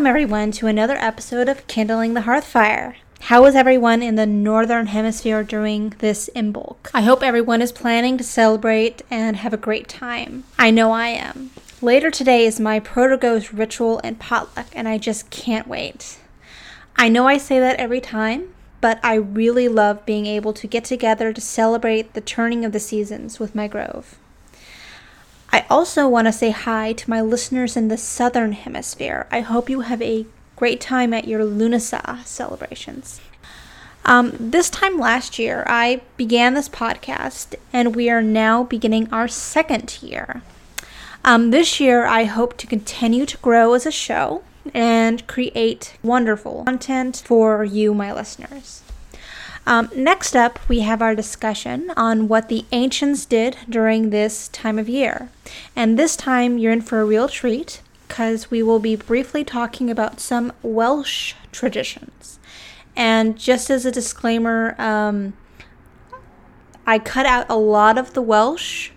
Welcome, everyone, to another episode of Kindling the Hearthfire. How is everyone in the Northern Hemisphere doing this Imbolc? I hope everyone is planning to celebrate and have a great time. I know I am. Later today is my Protogos ritual and potluck, and I just can't wait. I know I say that every time, but I really love being able to get together to celebrate the turning of the seasons with my grove. I also want to say hi to my listeners in the Southern Hemisphere. I hope you have a great time at your Lunasa celebrations. Um, this time last year, I began this podcast, and we are now beginning our second year. Um, this year, I hope to continue to grow as a show and create wonderful content for you, my listeners. Um, next up, we have our discussion on what the ancients did during this time of year. And this time, you're in for a real treat because we will be briefly talking about some Welsh traditions. And just as a disclaimer, um, I cut out a lot of the Welsh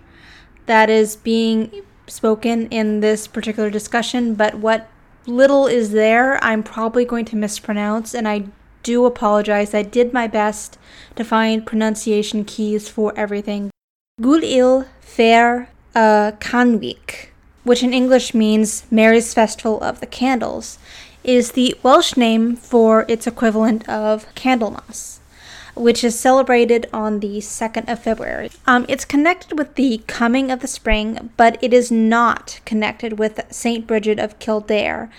that is being spoken in this particular discussion, but what little is there, I'm probably going to mispronounce, and I do apologize. I did my best to find pronunciation keys for everything. Gul il Fair uh, which in English means Mary's Festival of the Candles, is the Welsh name for its equivalent of Candlemas, which is celebrated on the 2nd of February. Um, it's connected with the coming of the spring, but it is not connected with St. Bridget of Kildare,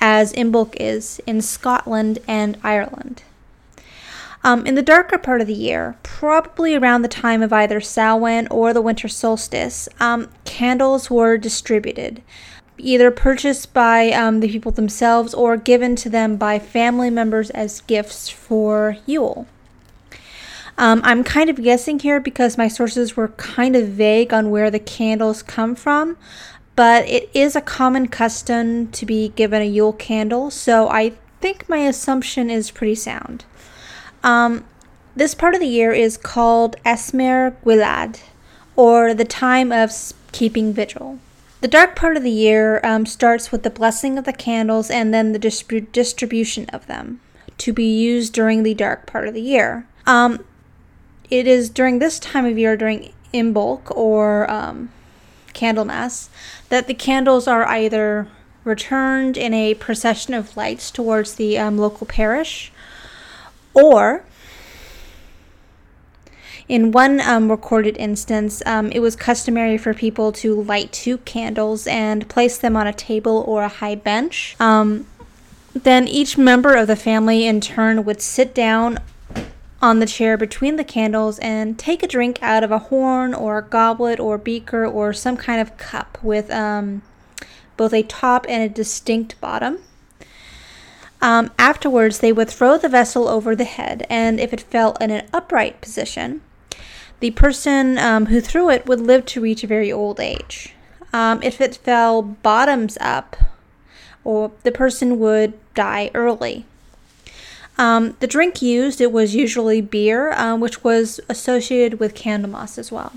as Imbolc is in Scotland and Ireland. Um, in the darker part of the year, probably around the time of either Samhain or the winter solstice, um, candles were distributed, either purchased by um, the people themselves or given to them by family members as gifts for Yule. Um, I'm kind of guessing here because my sources were kind of vague on where the candles come from, but it is a common custom to be given a Yule candle, so I think my assumption is pretty sound. Um, this part of the year is called Esmer Gwylad, or the time of keeping vigil. The dark part of the year um, starts with the blessing of the candles and then the distrib- distribution of them to be used during the dark part of the year. Um, it is during this time of year, during Imbolc or um, Candlemas, that the candles are either returned in a procession of lights towards the um, local parish, or in one um, recorded instance, um, it was customary for people to light two candles and place them on a table or a high bench. Um, then each member of the family in turn would sit down on the chair between the candles and take a drink out of a horn or a goblet or beaker or some kind of cup with um, both a top and a distinct bottom. Um, afterwards, they would throw the vessel over the head, and if it fell in an upright position, the person um, who threw it would live to reach a very old age. Um, if it fell bottoms up, or the person would die early. Um, the drink used it was usually beer, um, which was associated with Candlemas as well.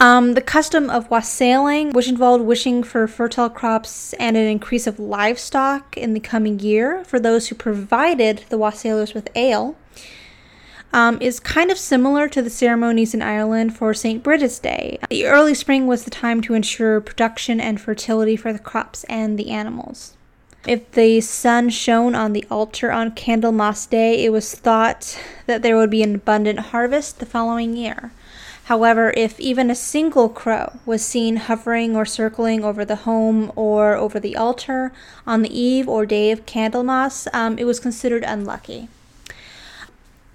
Um, the custom of wassailing, which involved wishing for fertile crops and an increase of livestock in the coming year for those who provided the wassailers with ale, um, is kind of similar to the ceremonies in Ireland for St. Bridget's Day. The early spring was the time to ensure production and fertility for the crops and the animals. If the sun shone on the altar on Candlemas Day, it was thought that there would be an abundant harvest the following year. However, if even a single crow was seen hovering or circling over the home or over the altar on the eve or day of Candlemas, um, it was considered unlucky.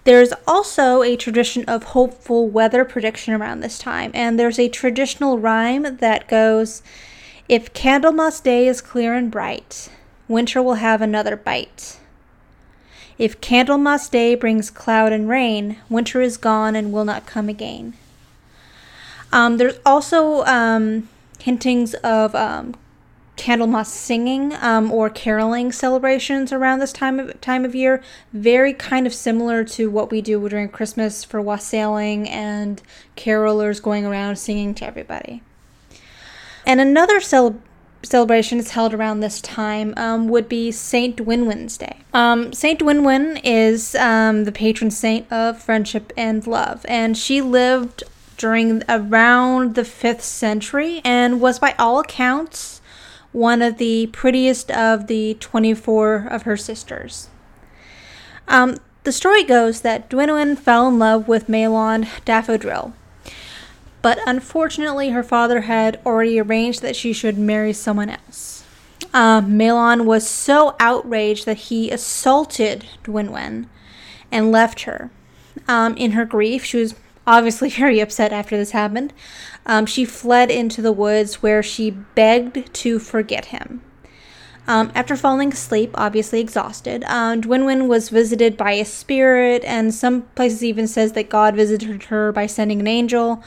There's also a tradition of hopeful weather prediction around this time, and there's a traditional rhyme that goes If Candlemas Day is clear and bright, winter will have another bite. If Candlemas Day brings cloud and rain, winter is gone and will not come again. Um, there's also um, hintings of um, Candlemas singing um, or caroling celebrations around this time of time of year. Very kind of similar to what we do during Christmas for wassailing and carolers going around singing to everybody. And another cel- celebration is held around this time um, would be Saint Dwynwen's Day. Um, saint Dwynwen is um, the patron saint of friendship and love, and she lived during around the 5th century and was by all accounts one of the prettiest of the 24 of her sisters. Um, the story goes that Dwynwen fell in love with Maelon Dafodrill, but unfortunately her father had already arranged that she should marry someone else. Um, Maelon was so outraged that he assaulted Dwynwen and left her. Um, in her grief, she was obviously very upset after this happened. Um, she fled into the woods where she begged to forget him. Um, after falling asleep, obviously exhausted, um, Dwynwen was visited by a spirit, and some places even says that God visited her by sending an angel.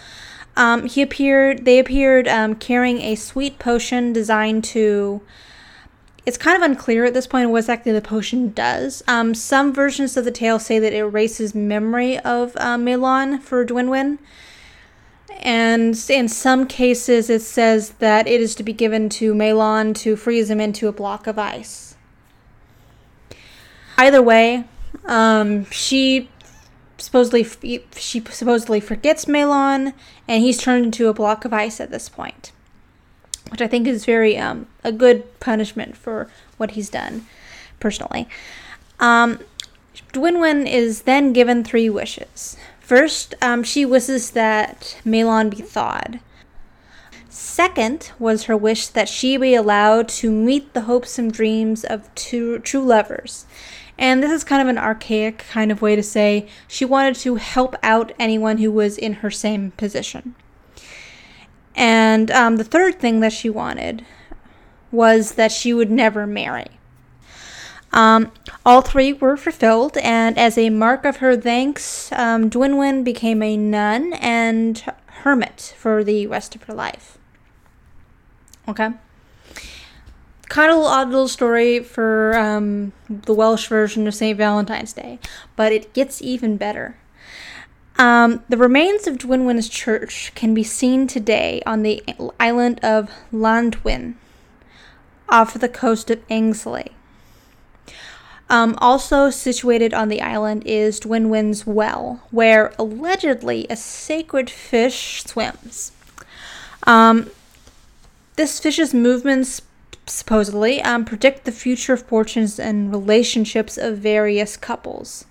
Um, he appeared. They appeared um, carrying a sweet potion designed to. It's kind of unclear at this point what exactly the potion does. Um, some versions of the tale say that it erases memory of uh, Maelon for Dwynwen and in some cases it says that it is to be given to Maelon to freeze him into a block of ice. Either way, um, she supposedly she supposedly forgets Maelon, and he's turned into a block of ice at this point, which I think is very um, a good punishment for what he's done, personally. Um, Dwynwen is then given three wishes. First, um, she wishes that Maelon be thawed. Second was her wish that she be allowed to meet the hopes and dreams of two true lovers. And this is kind of an archaic kind of way to say she wanted to help out anyone who was in her same position. And um, the third thing that she wanted was that she would never marry. Um, all three were fulfilled, and as a mark of her thanks, um, Dwynwen became a nun and hermit for the rest of her life. Okay. Kind of odd little story for um, the Welsh version of St. Valentine's Day, but it gets even better. Um, the remains of Dwynwen's church can be seen today on the island of Llanddwyn, off the coast of Anglesey. Um, also situated on the island is Dwynwen's Well, where allegedly a sacred fish swims. Um, this fish's movements supposedly um, predict the future fortunes and relationships of various couples.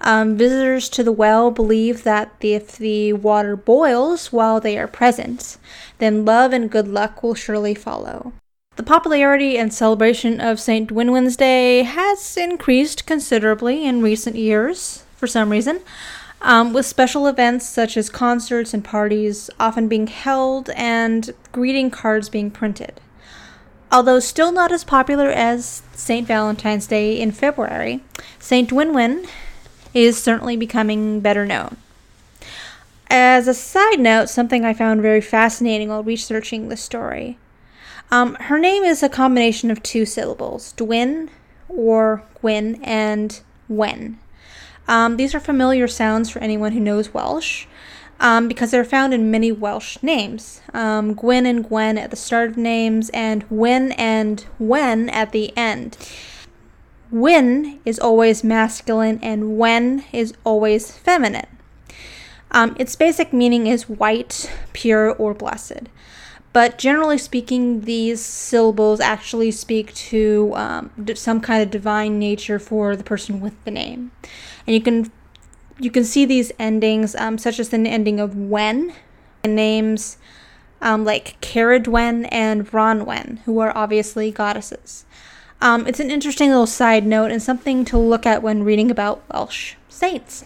Um, visitors to the well believe that if the water boils while they are present, then love and good luck will surely follow. The popularity and celebration of St. Dwynwen's Day has increased considerably in recent years, for some reason, um, with special events such as concerts and parties often being held and greeting cards being printed. Although still not as popular as St. Valentine's Day in February, St. Dwynwen is certainly becoming better known. As a side note, something I found very fascinating while researching the story um, her name is a combination of two syllables, Dwyn or Gwyn and Wen. Um, these are familiar sounds for anyone who knows Welsh um, because they're found in many Welsh names. Um, Gwyn and Gwen at the start of names, and Wyn and Wen at the end. Wyn is always masculine, and Wen is always feminine. Um, its basic meaning is white, pure, or blessed. But generally speaking, these syllables actually speak to um, some kind of divine nature for the person with the name. And you can you can see these endings, um, such as the ending of Wen, and names um, like Ceridwen and Bronwen, who are obviously goddesses. Um, it's an interesting little side note and something to look at when reading about Welsh saints.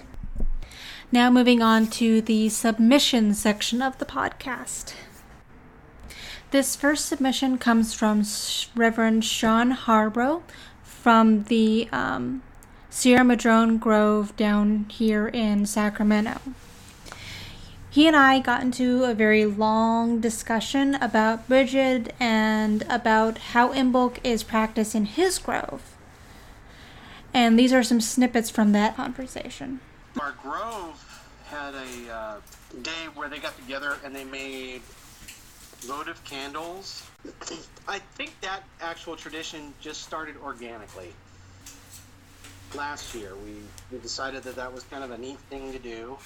Now, moving on to the submission section of the podcast. This first submission comes from Reverend Sean Harborough from the um, Sierra Madrone Grove down here in Sacramento. He and I got into a very long discussion about Bridget and about how Imbolc is practiced in his grove. And these are some snippets from that conversation. Our grove had a uh, day where they got together and they made votive candles. I think that actual tradition just started organically. Last year, we, we decided that that was kind of a neat thing to do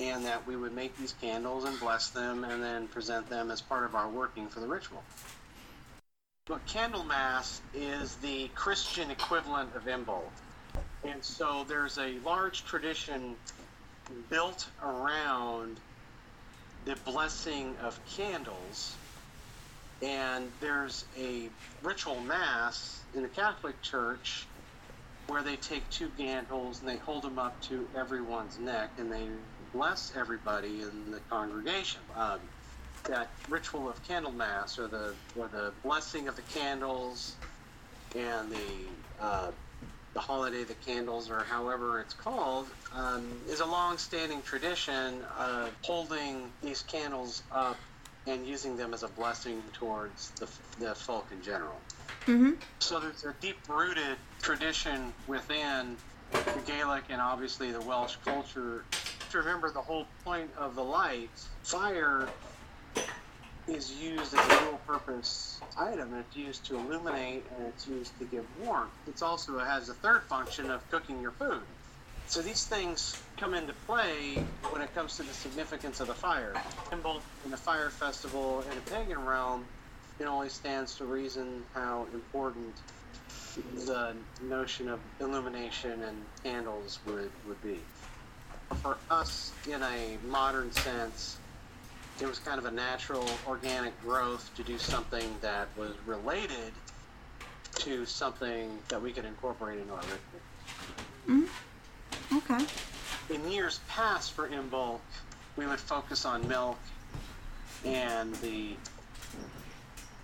and that we would make these candles and bless them and then present them as part of our working for the ritual. But Candlemas is the Christian equivalent of Imbolc. And so there's a large tradition built around the blessing of candles. And there's a ritual mass in the Catholic Church where they take two candles and they hold them up to everyone's neck and they bless everybody in the congregation. Um, that ritual of Candlemas, or the or the blessing of the candles, and the uh, the holiday of the candles, or however it's called, um, is a long-standing tradition of holding these candles up and using them as a blessing towards the, the folk in general. Mm-hmm. So there's a deep-rooted tradition within the Gaelic and obviously the Welsh culture to remember the whole point of the lights. Fire is used as a dual purpose item. It's used to illuminate and it's used to give warmth. It also has a third function of cooking your food. So these things come into play when it comes to the significance of the fire. Symbol in the fire festival in a pagan realm, it only stands to reason how important the notion of illumination and candles would, would be. For us, in a modern sense, it was kind of a natural organic growth to do something that was related to something that we could incorporate into our ritual. Mm-hmm. Okay. In years past for Imbolc, we would focus on milk and the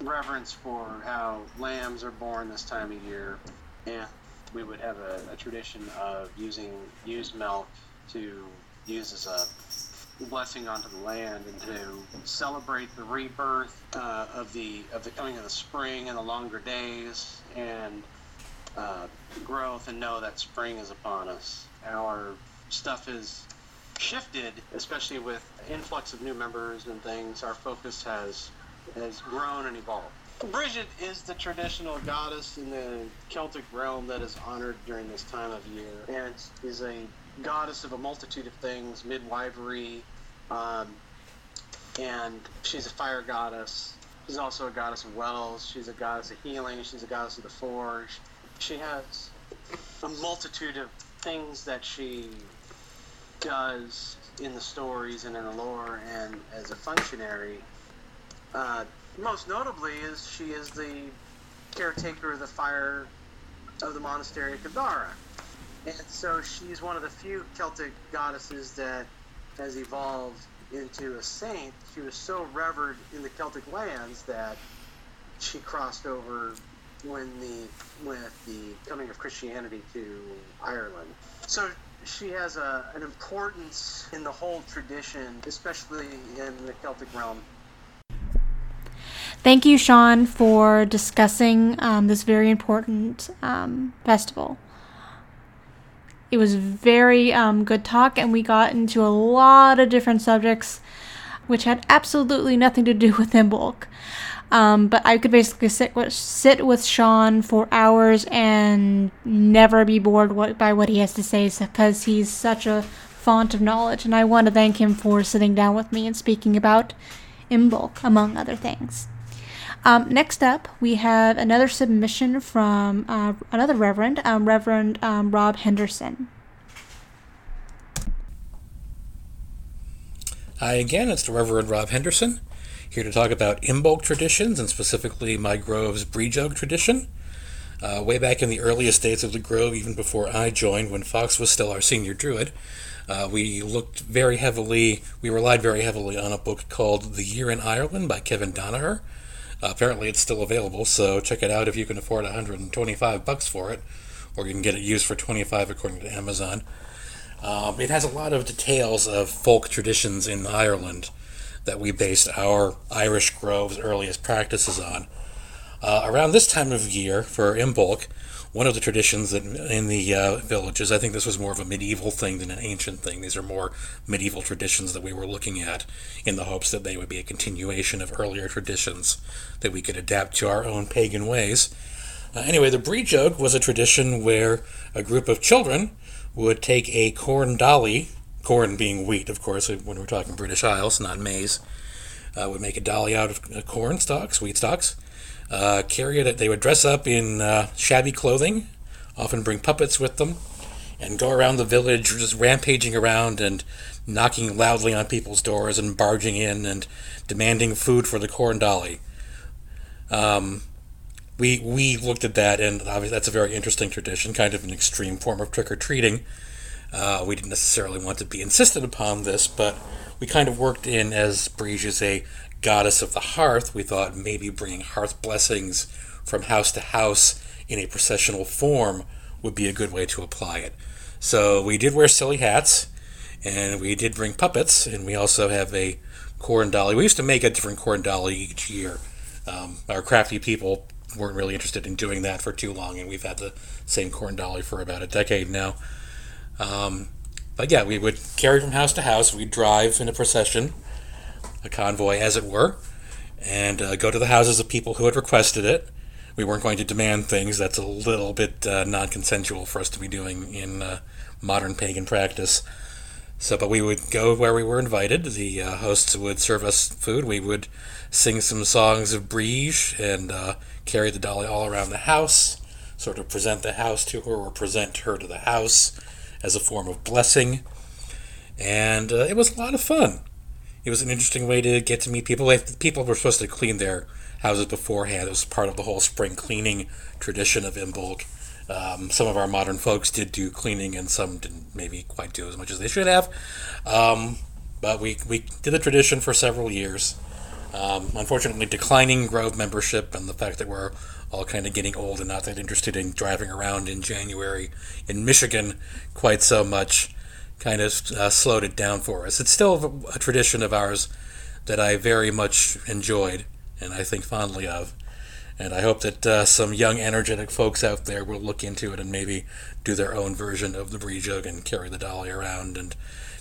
reverence for how lambs are born this time of year, and we would have a, a tradition of using used milk to use as a blessing onto the land and to celebrate the rebirth uh, of the of the coming of the spring and the longer days and uh, growth and know that spring is upon us. Our stuff is shifted, especially with influx of new members and things. Our focus has has grown and evolved. Bridget is the traditional goddess in the Celtic realm that is honored during this time of year, and is a goddess of a multitude of things, midwifery, um, and she's a fire goddess. She's also a goddess of wells. She's a goddess of healing. She's a goddess of the forge. She has a multitude of things that she does in the stories and in the lore and as a functionary. Uh, most notably is she is the caretaker of the fire of the monastery of Kadara. And so she's one of the few Celtic goddesses that has evolved into a saint. She was so revered in the Celtic lands that she crossed over when the with the coming of Christianity to Ireland. So she has a, an importance in the whole tradition, especially in the Celtic realm. Thank you, Sean, for discussing um, this very important um, festival. It was very um, good talk, and we got into a lot of different subjects, which had absolutely nothing to do with Imbolc. Um, but I could basically sit with, sit with Sean for hours and never be bored what, by what he has to say because he's such a font of knowledge. And I want to thank him for sitting down with me and speaking about Imbolc, among other things. Um, next up, we have another submission from uh, another Reverend, um, Reverend um, Rob Henderson. Hi again, it's the Reverend Rob Henderson, here to talk about Imbolc traditions and specifically my Grove's Brideog tradition. Uh, way back in the earliest days of the Grove, even before I joined, when Fox was still our senior druid, uh, we looked very heavily, we relied very heavily on a book called The Year in Ireland by Kevin Danaher, Apparently, it's still available, so check it out if you can afford 125 bucks for it, or you can get it used for 25 according to Amazon. Um, it has a lot of details of folk traditions in Ireland that we based our Irish Grove's earliest practices on. Uh, around this time of year for Imbolc, one of the traditions that in the uh, villages, I think this was more of a medieval thing than an ancient thing. These are more medieval traditions that we were looking at in the hopes that they would be a continuation of earlier traditions that we could adapt to our own pagan ways. Uh, anyway, the Brideog was a tradition where a group of children would take a corn dolly, corn being wheat, of course, when we're talking British Isles, not maize, uh, would make a dolly out of uh, corn stalks, wheat stalks, uh, carry it. They would dress up in uh, shabby clothing, often bring puppets with them, and go around the village, just rampaging around and knocking loudly on people's doors and barging in and demanding food for the corn dolly. Um, we we looked at that, and obviously that's a very interesting tradition, kind of an extreme form of trick or treating. Uh, we didn't necessarily want to be insistent upon this, but we kind of worked in as Briege is a goddess of the hearth. We thought maybe bringing hearth blessings from house to house in a processional form would be a good way to apply it. So we did wear silly hats, and we did bring puppets, and we also have a corn dolly. We used to make a different corn dolly each year. Um, our crafty people weren't really interested in doing that for too long, and we've had the same corn dolly for about a decade now. Um, but yeah, we would carry from house to house. We'd drive in a procession, a convoy, as it were, and uh, go to the houses of people who had requested it. We weren't going to demand things. That's a little bit uh, non consensual for us to be doing in uh, modern pagan practice. So, but we would go where we were invited. The uh, hosts would serve us food. We would sing some songs of Briege and uh, carry the dolly all around the house, sort of present the house to her or present her to the house as a form of blessing. And uh, it was a lot of fun. It was an interesting way to get to meet people. People were supposed to clean their houses beforehand. It was part of the whole spring cleaning tradition of Imbolc. Um, some of our modern folks did do cleaning, and some didn't maybe quite do as much as they should have. Um, but we, we did the tradition for several years. Um, unfortunately, declining Grove membership and the fact that we're all kind of getting old and not that interested in driving around in January in Michigan quite so much kind of uh, slowed it down for us. It's still a, tradition of ours that I very much enjoyed and I think fondly of. And I hope that uh, some young, energetic folks out there will look into it and maybe do their own version of the Brideog and carry the dolly around and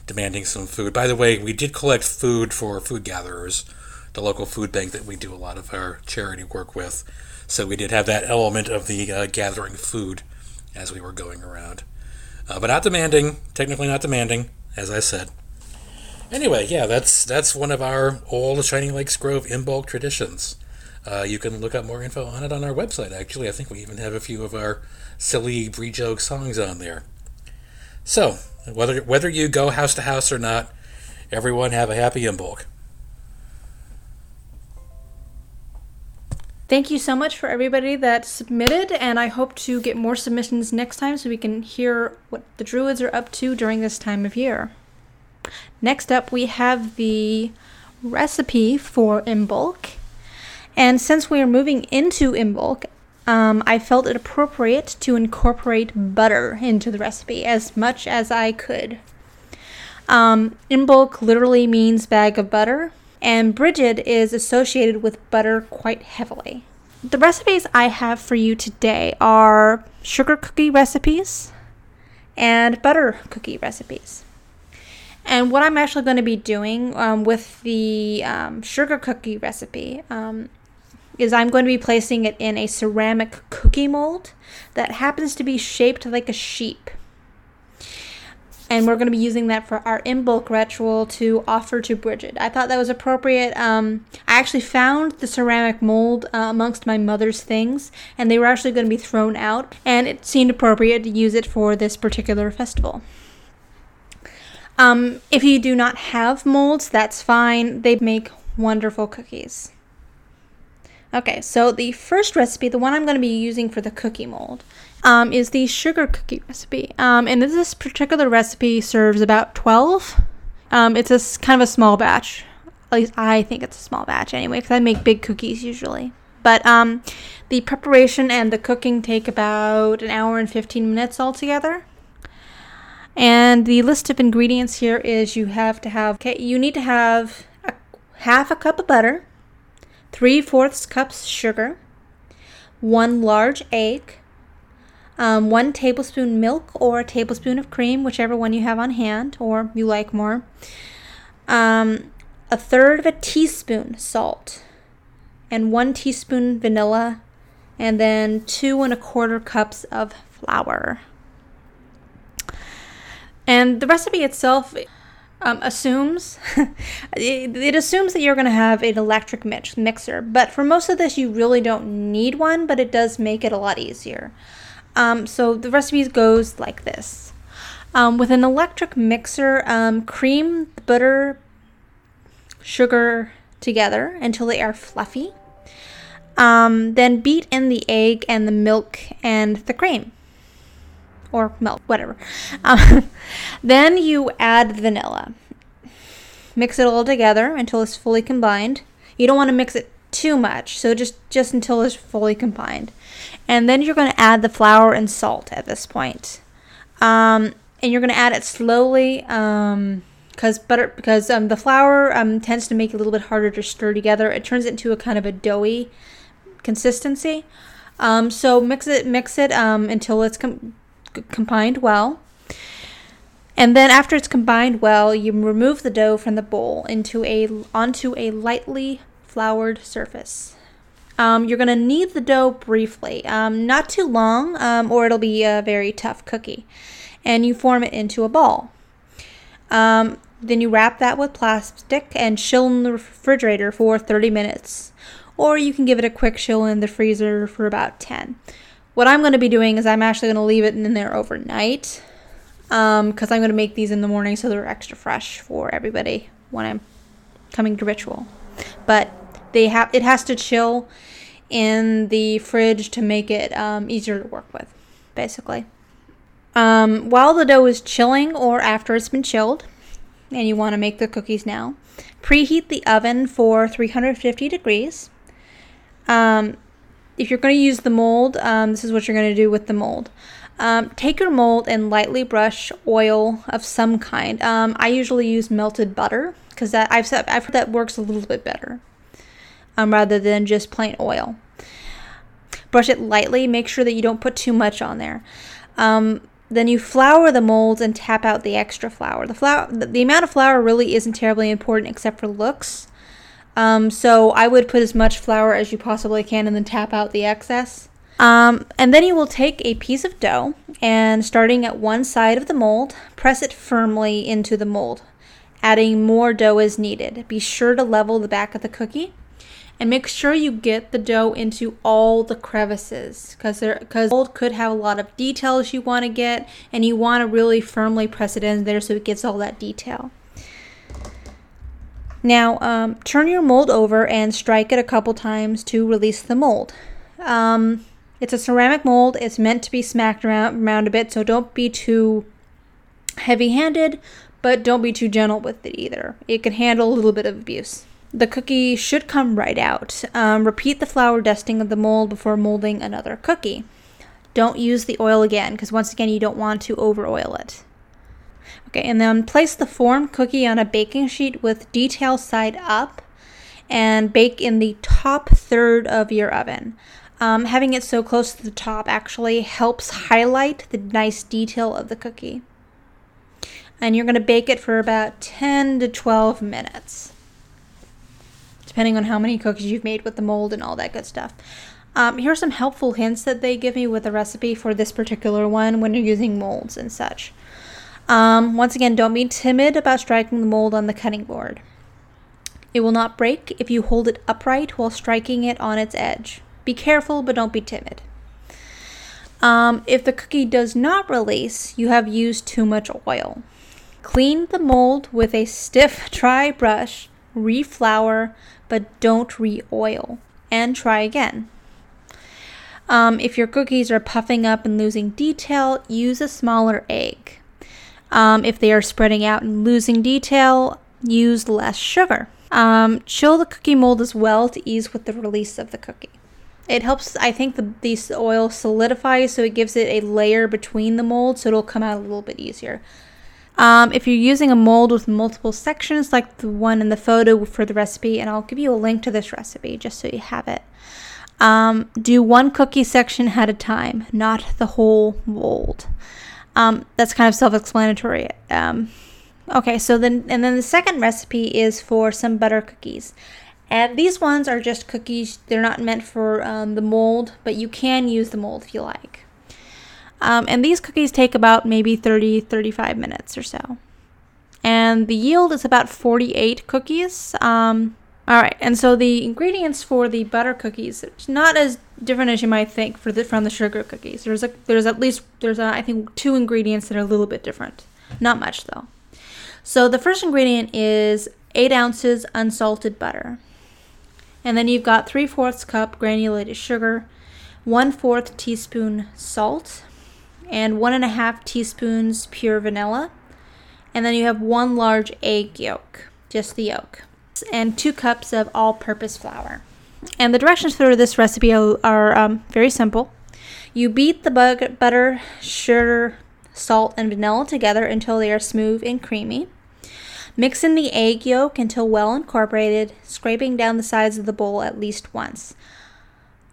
demanding some food. By the way, we did collect food for food gatherers the local food bank that we do a lot of our charity work with. So we did have that element of the uh, gathering food as we were going around. Uh, but not demanding, technically not demanding, as I said. Anyway, yeah, that's that's one of our old Shining Lakes Grove Imbolc traditions. Uh, you can look up more info on it on our website, actually. I think we even have a few of our silly Brideog songs on there. So, whether, whether you go house to house or not, everyone have a happy Imbolc. Thank you so much for everybody that submitted, and I hope to get more submissions next time so we can hear what the Druids are up to during this time of year. Next up, we have the recipe for Imbolc. And since we are moving into Imbolc, um, I felt it appropriate to incorporate butter into the recipe as much as I could. Um, literally means bag of butter, and Brigid is associated with butter quite heavily. The recipes I have for you today are sugar cookie recipes and butter cookie recipes. And what I'm actually going to be doing um, with the um, sugar cookie recipe um, is I'm going to be placing it in a ceramic cookie mold that happens to be shaped like a sheep and we're going to be using that for our Imbolc ritual to offer to Bridget. I thought that was appropriate. Um, I actually found the ceramic mold uh, amongst my mother's things, and they were actually going to be thrown out, and it seemed appropriate to use it for this particular festival. Um, if you do not have molds, that's fine. They make wonderful cookies. Okay, so the first recipe, the one I'm going to be using for the cookie mold, um, is the sugar cookie recipe. Um, and this particular recipe serves about 12. Um, it's a kind of a small batch. At least I think it's a small batch anyway, because I make big cookies usually. But um, the preparation and the cooking take about an hour and 15 minutes altogether. And the list of ingredients here is you have to have, okay, you need to have a, half a cup of butter, three fourths cups sugar, one large egg, um, one tablespoon milk or a tablespoon of cream, whichever one you have on hand or you like more, um, a third of a teaspoon salt, and one teaspoon vanilla, and then two and a quarter cups of flour. And the recipe itself um, assumes it, it assumes that you're going to have an electric mix, mixer, but for most of this, you really don't need one, but it does make it a lot easier. Um, so the recipe goes like this. Um, with an electric mixer, um, cream the butter, sugar together until they are fluffy. Um, then beat in the egg and the milk and the cream. Or milk, whatever. Um, then you add vanilla. Mix it all together until it's fully combined. You don't want to mix it too much, so just just until it's fully combined. And then you're going to add the flour and salt at this point. Um, and you're going to add it slowly um, because butter because um, the flour um, tends to make it a little bit harder to stir together. It turns it into a kind of a doughy consistency. Um, so mix it mix it um, until it's com- combined well. And then after it's combined well, you remove the dough from the bowl into a onto a lightly floured surface. Um, you're going to knead the dough briefly, um, not too long, um, or it'll be a very tough cookie. And you form it into a ball. Um, then you wrap that with plastic and chill in the refrigerator for 30 minutes. Or you can give it a quick chill in the freezer for about 10. What I'm going to be doing is I'm actually going to leave it in there overnight because I'm going to make these in the morning so they're extra fresh for everybody when I'm coming to ritual. But they have it has to chill in the fridge to make it um, easier to work with, basically. Um, while the dough is chilling or after it's been chilled, and you want to make the cookies now, preheat the oven for 350 degrees. Um, if you're going to use the mold, um, this is what you're going to do with the mold. Um, take your mold and lightly brush oil of some kind. Um, I usually use melted butter because that I've I've heard that works a little bit better, um, rather than just plain oil. Brush it lightly. Make sure that you don't put too much on there. Um, then you flour the molds and tap out the extra flour. The flour, the, amount of flour really isn't terribly important except for looks. Um, so I would put as much flour as you possibly can and then tap out the excess. Um, and then you will take a piece of dough and starting at one side of the mold, press it firmly into the mold, adding more dough as needed. Be sure to level the back of the cookie and make sure you get the dough into all the crevices because there because mold could have a lot of details you want to get and you want to really firmly press it in there so it gets all that detail. Now, um, turn your mold over and strike it a couple times to release the mold. Um, it's a ceramic mold. It's meant to be smacked around, around a bit, so don't be too heavy handed, but don't be too gentle with it either. It can handle a little bit of abuse. The cookie should come right out. Um, repeat the flour dusting of the mold before molding another cookie. Don't use the oil again, because once again, you don't want to over oil it. Okay, and then place the formed cookie on a baking sheet with detail side up and bake in the top third of your oven. Um, having it so close to the top actually helps highlight the nice detail of the cookie. And you're going to bake it for about 10 to 12 minutes, depending on how many cookies you've made with the mold and all that good stuff. Um, here are some helpful hints that they give me with the recipe for this particular one when you're using molds and such. Um, once again, don't be timid about striking the mold on the cutting board. It will not break if you hold it upright while striking it on its edge. Be careful, but don't be timid. Um, if the cookie does not release, you have used too much oil. Clean the mold with a stiff, dry brush, reflour, but don't re oil, and try again. Um, if your cookies are puffing up and losing detail, use a smaller egg. Um, if they are spreading out and losing detail, use less sugar. Um, chill the cookie mold as well to ease with the release of the cookie. It helps, I think, the these oil solidifies, so it gives it a layer between the mold, so it'll come out a little bit easier. Um, if you're using a mold with multiple sections, like the one in the photo for the recipe, and I'll give you a link to this recipe just so you have it. Um, do one cookie section at a time, not the whole mold. Um, that's kind of self-explanatory. Um, okay, so then and then the second recipe is for some butter cookies. And these ones are just cookies. They're not meant for um, the mold, but you can use the mold if you like. Um, and these cookies take about maybe 30, 35 minutes or so. And the yield is about 48 cookies. Um, all right, and so the ingredients for the butter cookies it's not as different as you might think for the from the sugar cookies. There's a there's at least there's a, I think two ingredients that are a little bit different. Not much though. So the first ingredient is eight ounces unsalted butter. And then you've got three fourths cup granulated sugar, one fourth teaspoon salt, and one and a half teaspoons pure vanilla. And then you have one large egg yolk, just the yolk, and two cups of all purpose flour. And the directions for this recipe are, um, very simple. You beat the bug- butter, sugar, salt, and vanilla together until they are smooth and creamy. Mix in the egg yolk until well incorporated, scraping down the sides of the bowl at least once.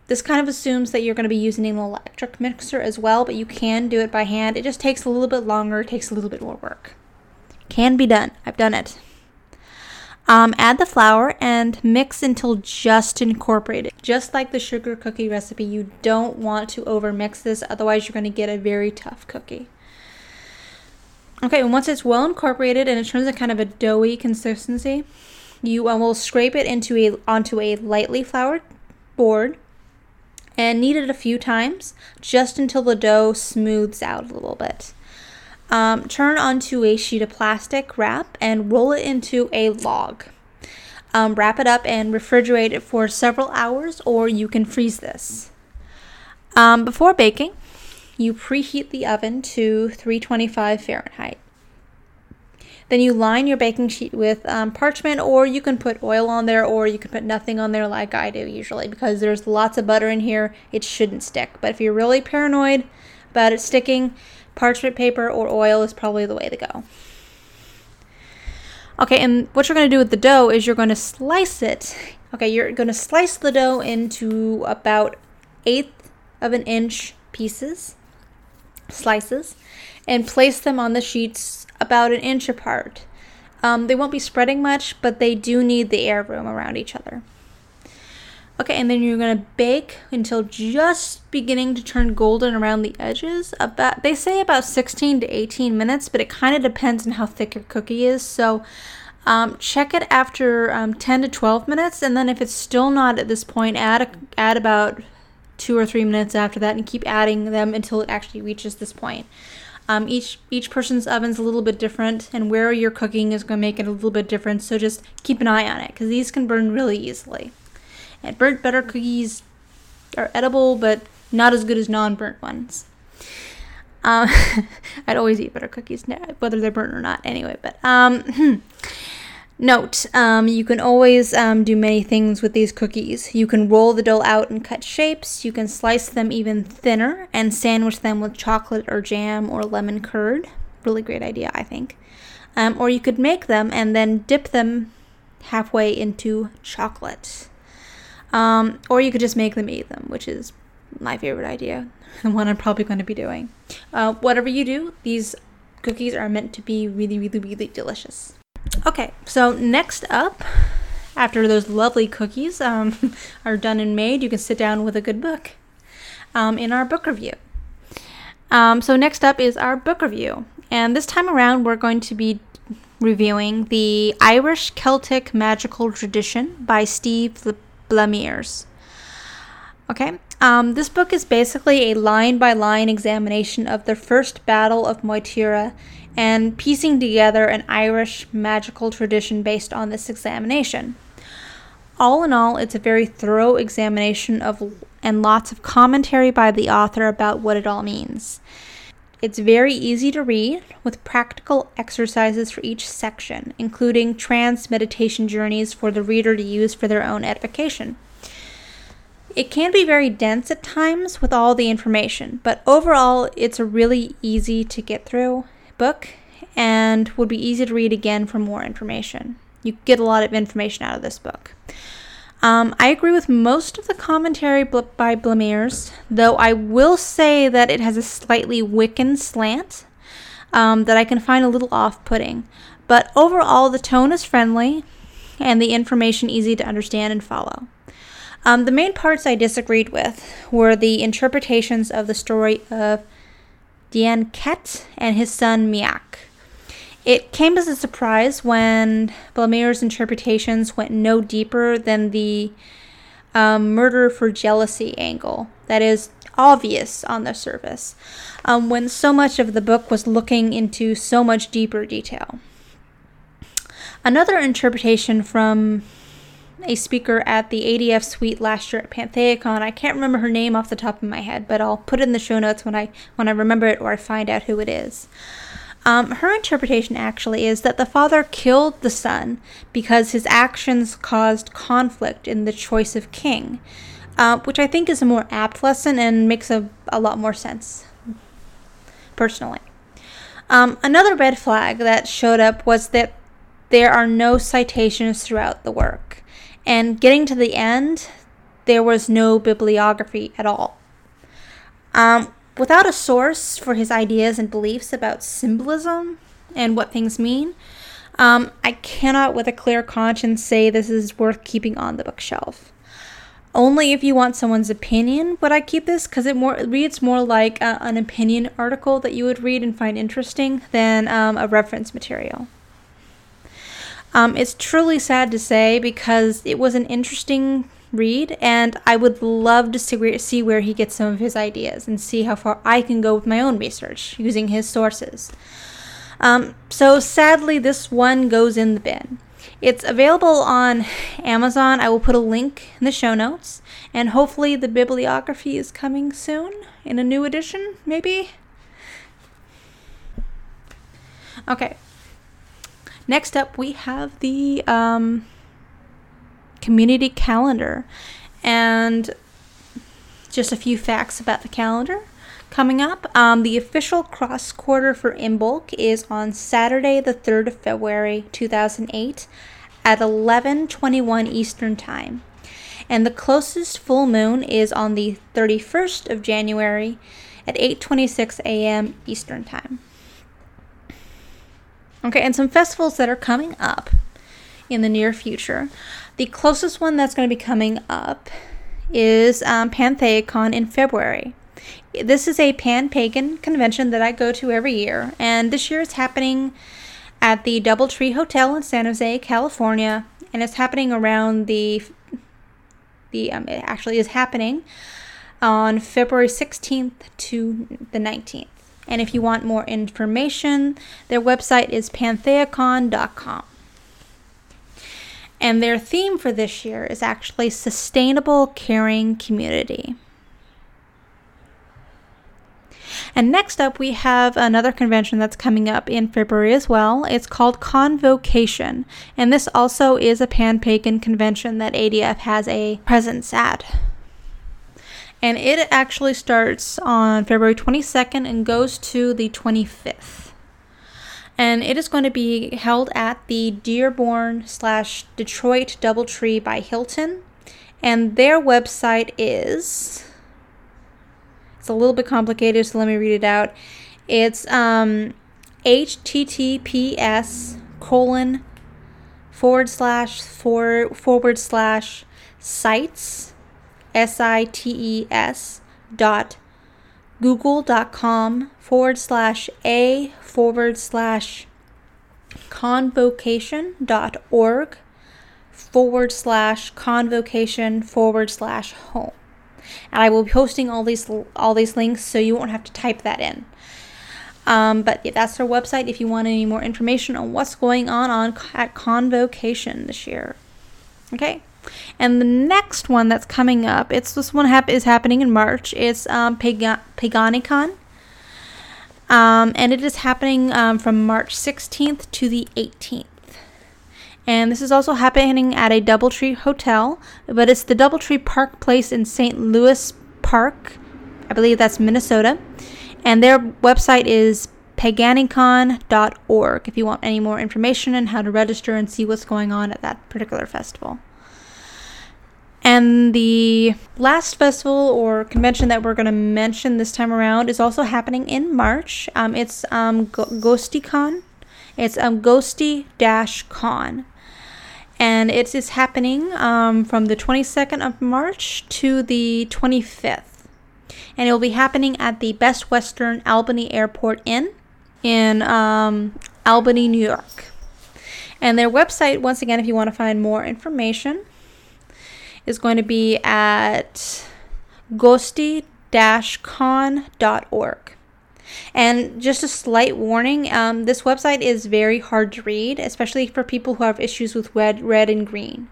This kind of assumes that you're going to be using an electric mixer as well, but you can do it by hand. It just takes a little bit longer, takes a little bit more work. Can be done. I've done it. Um, add the flour and mix until just incorporated. Just like the sugar cookie recipe, you don't want to overmix this, otherwise, you're going to get a very tough cookie. Okay, and once it's well incorporated and it turns a kind of a doughy consistency, you uh, will scrape it into a onto a lightly floured board and knead it a few times just until the dough smooths out a little bit. Um, turn onto a sheet of plastic wrap and roll it into a log. Um, wrap it up and refrigerate it for several hours, or you can freeze this. Um, before baking, you preheat the oven to 325 Fahrenheit. Then you line your baking sheet with um, parchment, or you can put oil on there, or you can put nothing on there like I do usually because there's lots of butter in here. It shouldn't stick. But if you're really paranoid about it sticking, parchment paper or oil is probably the way to go. Okay, and what you're going to do with the dough is you're going to slice it. Okay, you're going to slice the dough into about eighth of an inch pieces slices and place them on the sheets about an inch apart. Um, they won't be spreading much, but they do need the air room around each other. Okay, and then you're gonna bake until just beginning to turn golden around the edges. About they say about 16 to 18 minutes, but it kind of depends on how thick your cookie is. So um, check it after um, 10 to 12 minutes, and then if it's still not at this point, add a, add about two or three minutes after that and keep adding them until it actually reaches this point. Um, each each person's oven's a little bit different, and where you're cooking is going to make it a little bit different. So just keep an eye on it because these can burn really easily. And burnt butter cookies are edible, but not as good as non-burnt ones. Um, I'd always eat butter cookies, whether they're burnt or not. Anyway, but um, Note, um, you can always um, do many things with these cookies. You can roll the dough out and cut shapes. You can slice them even thinner and sandwich them with chocolate or jam or lemon curd. Really great idea, I think. Um, or you could make them and then dip them halfway into chocolate. Um, or you could just make them eat them, which is my favorite idea, and one I'm probably going to be doing. Uh, whatever you do, these cookies are meant to be really, really, really delicious. Okay, so next up, after those lovely cookies um, are done and made, you can sit down with a good book um, in our book review. Um, so, next up is our book review. And this time around, we're going to be reviewing The Irish Celtic Magical Tradition by Steve Blamires. Okay, Um, this book is basically a line by line examination of the first battle of Moytura and piecing together an Irish magical tradition based on this examination. All in all, it's a very thorough examination of and lots of commentary by the author about what it all means. It's very easy to read with practical exercises for each section, including trance meditation journeys for the reader to use for their own edification. It can be very dense at times with all the information, but overall, it's really easy to get through book and would be easy to read again for more information. You get a lot of information out of this book. Um, I agree with most of the commentary bl- by Blamires, though I will say that it has a slightly Wiccan slant um, that I can find a little off putting. But overall, the tone is friendly and the information easy to understand and follow. Um, the main parts I disagreed with were the interpretations of the story of Dian Cecht and his son Miach. It came as a surprise when Blamires' interpretations went no deeper than the um, murder for jealousy angle. That is obvious on the surface, um, when so much of the book was looking into so much deeper detail. Another interpretation from a speaker at the ADF suite last year at Pantheacon. I can't remember her name off the top of my head, but I'll put it in the show notes when I when I remember it or I find out who it is. Um, her interpretation actually is that the father killed the son because his actions caused conflict in the choice of king, uh, which I think is a more apt lesson and makes a, a lot more sense, personally. Um, another red flag that showed up was that there are no citations throughout the work. And getting to the end, there was no bibliography at all. Um, without a source for his ideas and beliefs about symbolism and what things mean, um, I cannot with a clear conscience say this is worth keeping on the bookshelf. Only if you want someone's opinion would I keep this because it more it reads more like a, an opinion article that you would read and find interesting than um, a reference material. Um, it's truly sad to say because it was an interesting read, and I would love to see where, he gets some of his ideas and see how far I can go with my own research using his sources. Um, so sadly, this one goes in the bin. It's available on Amazon. I will put a link in the show notes, and hopefully, the bibliography is coming soon in a new edition, maybe. Okay, Next up, we have the um, community calendar. And just a few facts about the calendar coming up. Um, the official cross quarter for Imbolc is on Saturday, the 3rd of February 2008 at 11:21 Eastern Time. And the closest full moon is on the 31st of January at 8:26 a.m. Eastern Time. Okay, and some festivals that are coming up in the near future. The closest one that's going to be coming up is um, in February. This is a pan pagan convention that I go to every year, and this year it's happening at the Doubletree Hotel in San Jose, California, and it's happening around the the um, it actually is happening on February 16th to the 19th. And if you want more information, their website is pantheacon.com. And their theme for this year is actually sustainable caring community. And next up, we have another convention that's coming up in February as well. It's called Convocation. And this also is a pan pagan convention that ADF has a presence at and it actually starts on February 22nd and goes to the 25th. And it is going to be held at the Dearborn slash Detroit Doubletree by Hilton. And their website is. It's a little bit complicated, so let me read it out. It's um, https colon forward slash for, forward slash sites S-I-T-E-S dot google.com forward slash a forward slash convocation dot org forward slash convocation forward slash home. and I will be posting all these all these links so you won't have to type that in. Um, but yeah, that's their website if you want any more information on what's going on, on at Convocation this year. Okay. And the next one that's coming up, it's this one hap- is happening in March. It's um, Paga- Paganicon. Um, and it is happening um, from March 16th to the 18th. And this is also happening at a Doubletree Hotel, but it's the Doubletree Park Place in St. Louis Park. I believe that's Minnesota. And their website is paganicon.org if you want any more information on how to register and see what's going on at that particular festival. And the last festival or convention that we're going to mention this time around is also happening in March. Um, it's um, Go- GhostiCon. It's um, Ghosti Dash Con. And it is happening um, from the 22nd of March to the 25th. And it will be happening at the Best Western Albany Airport Inn in um, Albany, New York. And their website, once again, if you want to find more information, is going to be at ghosti-con.org. And just a slight warning, um, this website is very hard to read, especially for people who have issues with red, red and green.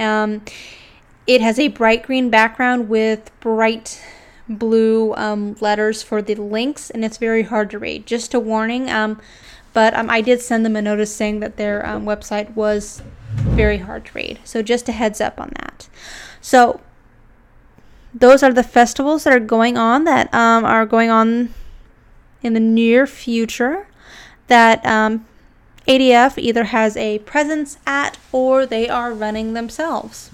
Um, it has a bright green background with bright blue um, letters for the links, and it's very hard to read. Just a warning, um, but um, I did send them a notice saying that their um, website was very hard to read. So just a heads up on that. So those are the festivals that are going on that um, are going on in the near future that um, ADF either has a presence at or they are running themselves.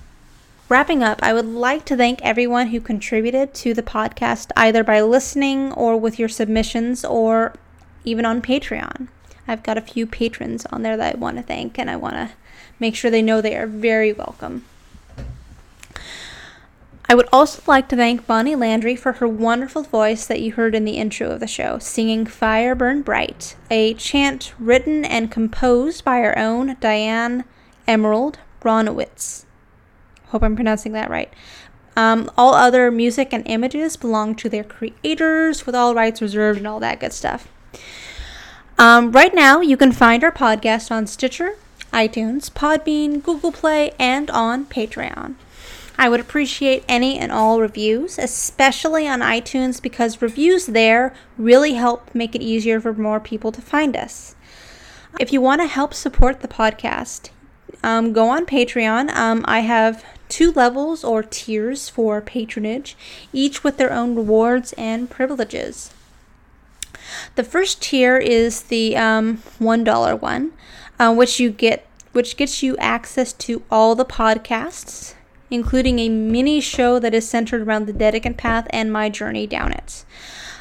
Wrapping up, I would like to thank everyone who contributed to the podcast either by listening or with your submissions or even on Patreon. I've got a few patrons on there that I want to thank and I want to make sure they know they are very welcome. I would also like to thank Bonnie Landry for her wonderful voice that you heard in the intro of the show, singing Fire Burn Bright, a chant written and composed by our own Diane Emerald Bronowicz. Hope I'm pronouncing that right. Um, all other music and images belong to their creators, with all rights reserved and all that good stuff. Um, right now, you can find our podcast on Stitcher, iTunes, Podbean, Google Play, and on Patreon. I would appreciate any and all reviews, especially on iTunes, because reviews there really help make it easier for more people to find us. If you want to help support the podcast, um, go on Patreon. Um, I have two levels or tiers for patronage, each with their own rewards and privileges. The first tier is the um, one dollar one, uh, which you get, which gets you access to all the podcasts, including a mini show that is centered around the Dedicant path and my journey down it.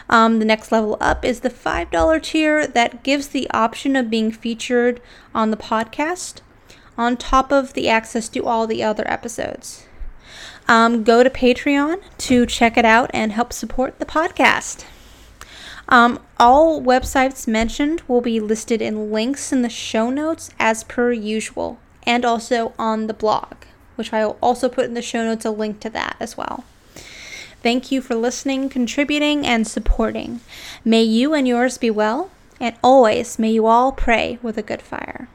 Um, the next level up is the $5 tier that gives the option of being featured on the podcast on top of the access to all the other episodes. Um, go to Patreon to check it out and help support the podcast. Um, all websites mentioned will be listed in links in the show notes as per usual, and also on the blog, which I will also put in the show notes a link to that as well. Thank you for listening, contributing, and supporting. May you and yours be well, and always may you all pray with a good fire.